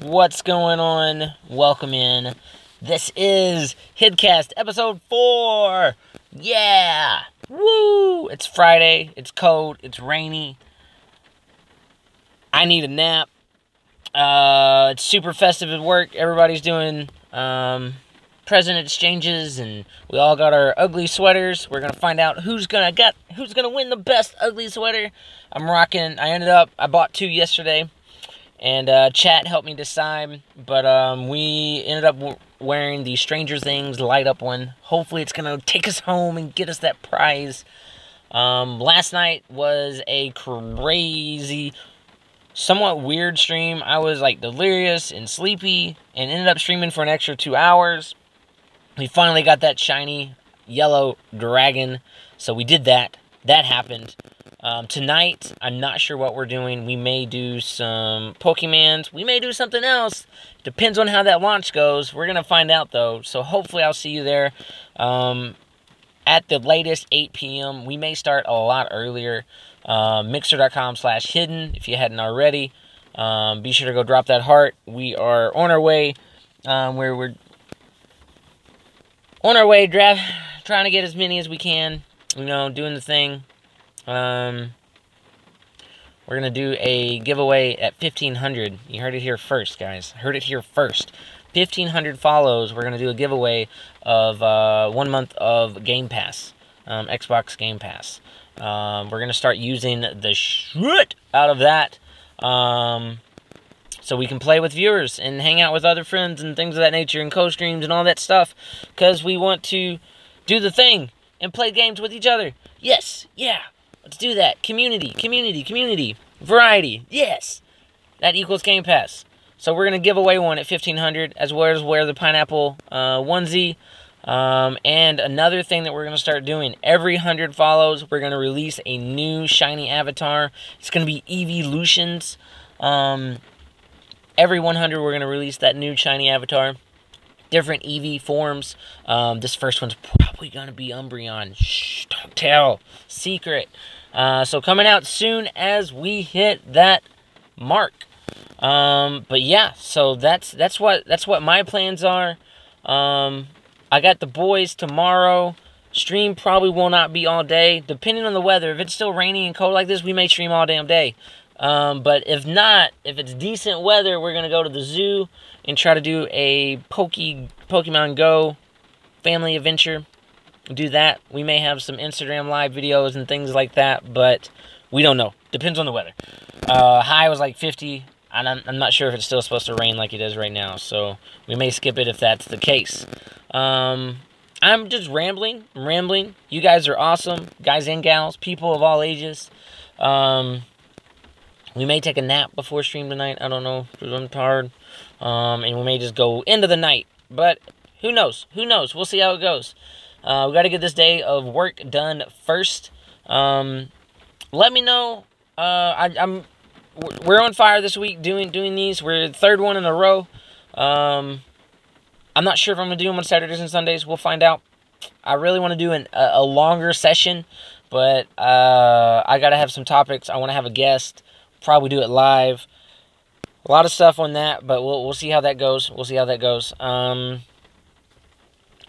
What's going on? Welcome in. This is Hidcast episode 4. Yeah! Woo! It's Friday. It's cold. It's rainy. I need a nap. Uh, it's super festive at work. Everybody's doing um, present exchanges, and we all got our ugly sweaters. We're gonna find out who's gonna get who's gonna win the best ugly sweater. I'm rocking. I ended up. I bought two yesterday, and uh, chat helped me decide. But um, we ended up wearing the Stranger Things light up one. Hopefully, it's gonna take us home and get us that prize. Um, last night was a crazy somewhat weird stream. I was like delirious and sleepy and ended up streaming for an extra two hours. We finally got that shiny yellow dragon, so we did that. That happened. Um, tonight, I'm not sure what we're doing. We may do some Pokemons. We may do something else. Depends on how that launch goes. We're going to find out, though. So hopefully, I'll see you there. Um, at the latest 8 p.m. We may start a lot earlier. Uh, mixer.com slash hidden if you hadn't already. Um, be sure to go drop that heart. We are on our way um, where we're on our way, draft, trying to get as many as we can. You know, doing the thing. Um, we're gonna do a giveaway at 1500. You heard it here first, guys. Heard it here first. 1500 follows. We're gonna do a giveaway of uh, one month of Game Pass, um, Xbox Game Pass. Um, we're gonna start using the shit out of that. Um, so we can play with viewers and hang out with other friends and things of that nature and co-streams and all that stuff because we want to do the thing and play games with each other. Yes yeah. Let's do that. Community community community. Variety. Yes. That equals game pass. So we're going to give away one at 1500 as well as wear the pineapple uh, onesie. Um, and another thing that we're going to start doing every 100 follows we're going to release a new shiny avatar. It's going to be evolutions um, every 100 we're going to release that new shiny avatar different Eevee forms. Um, this first one's probably going to be umbreon. Shh don't tell. Secret. Uh, so coming out soon as we hit that mark. Um, but yeah so that's that's what that's what my plans are. Um, i got the boys tomorrow. Stream probably will not be all day. Depending on the weather if it's still rainy and cold like this we may stream all damn day um, but if not, if it's decent weather, we're gonna go to the zoo and try to do a Poke Pokemon Go family adventure. Do that. We may have some Instagram live videos and things like that, but we don't know. Depends on the weather. Uh, high was like 50, and I'm, I'm, not sure if it's still supposed to rain like it is right now, so we may skip it if that's the case. Um, I'm just rambling, I'm rambling. You guys are awesome, guys and gals, people of all ages. Um, we may take a nap before stream tonight. I don't know I'm tired. Um, and we may just go into the night. But who knows? Who knows? We'll see how it goes. Uh, we got to get this day of work done first. Um, let me know. Uh, I, am we're on fire this week doing doing these. We're the third one in a row. Um, I'm not sure if I'm gonna do them on Saturdays and Sundays. We'll find out. I really want to do an, a, a longer session, but uh, I gotta have some topics. I want to have a guest probably do it live. A lot of stuff on that, but we'll we'll see how that goes. We'll see how that goes. Um,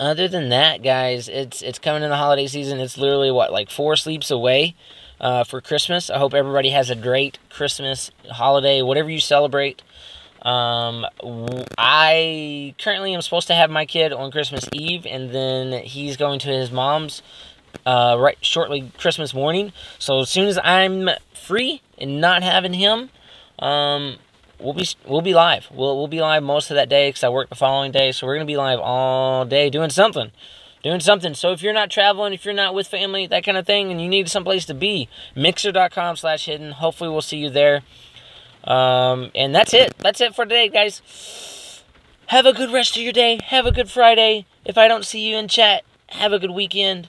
other than that, guys, it's it's coming in the holiday season. It's literally what like four sleeps away uh, for Christmas. I hope everybody has a great Christmas holiday, whatever you celebrate. Um, I currently am supposed to have my kid on Christmas Eve, and then he's going to his mom's uh, right shortly Christmas morning. So as soon as I'm free and not having him, um, we'll be we'll be live. We'll we'll be live most of that day because I work the following day. So we're gonna be live all day doing something, doing something. So if you're not traveling, if you're not with family, that kind of thing, and you need someplace to be, Mixer.com/hidden. Hopefully we'll see you there. Um, and that's it. That's it for today, guys. Have a good rest of your day. Have a good Friday. If I don't see you in chat, have a good weekend.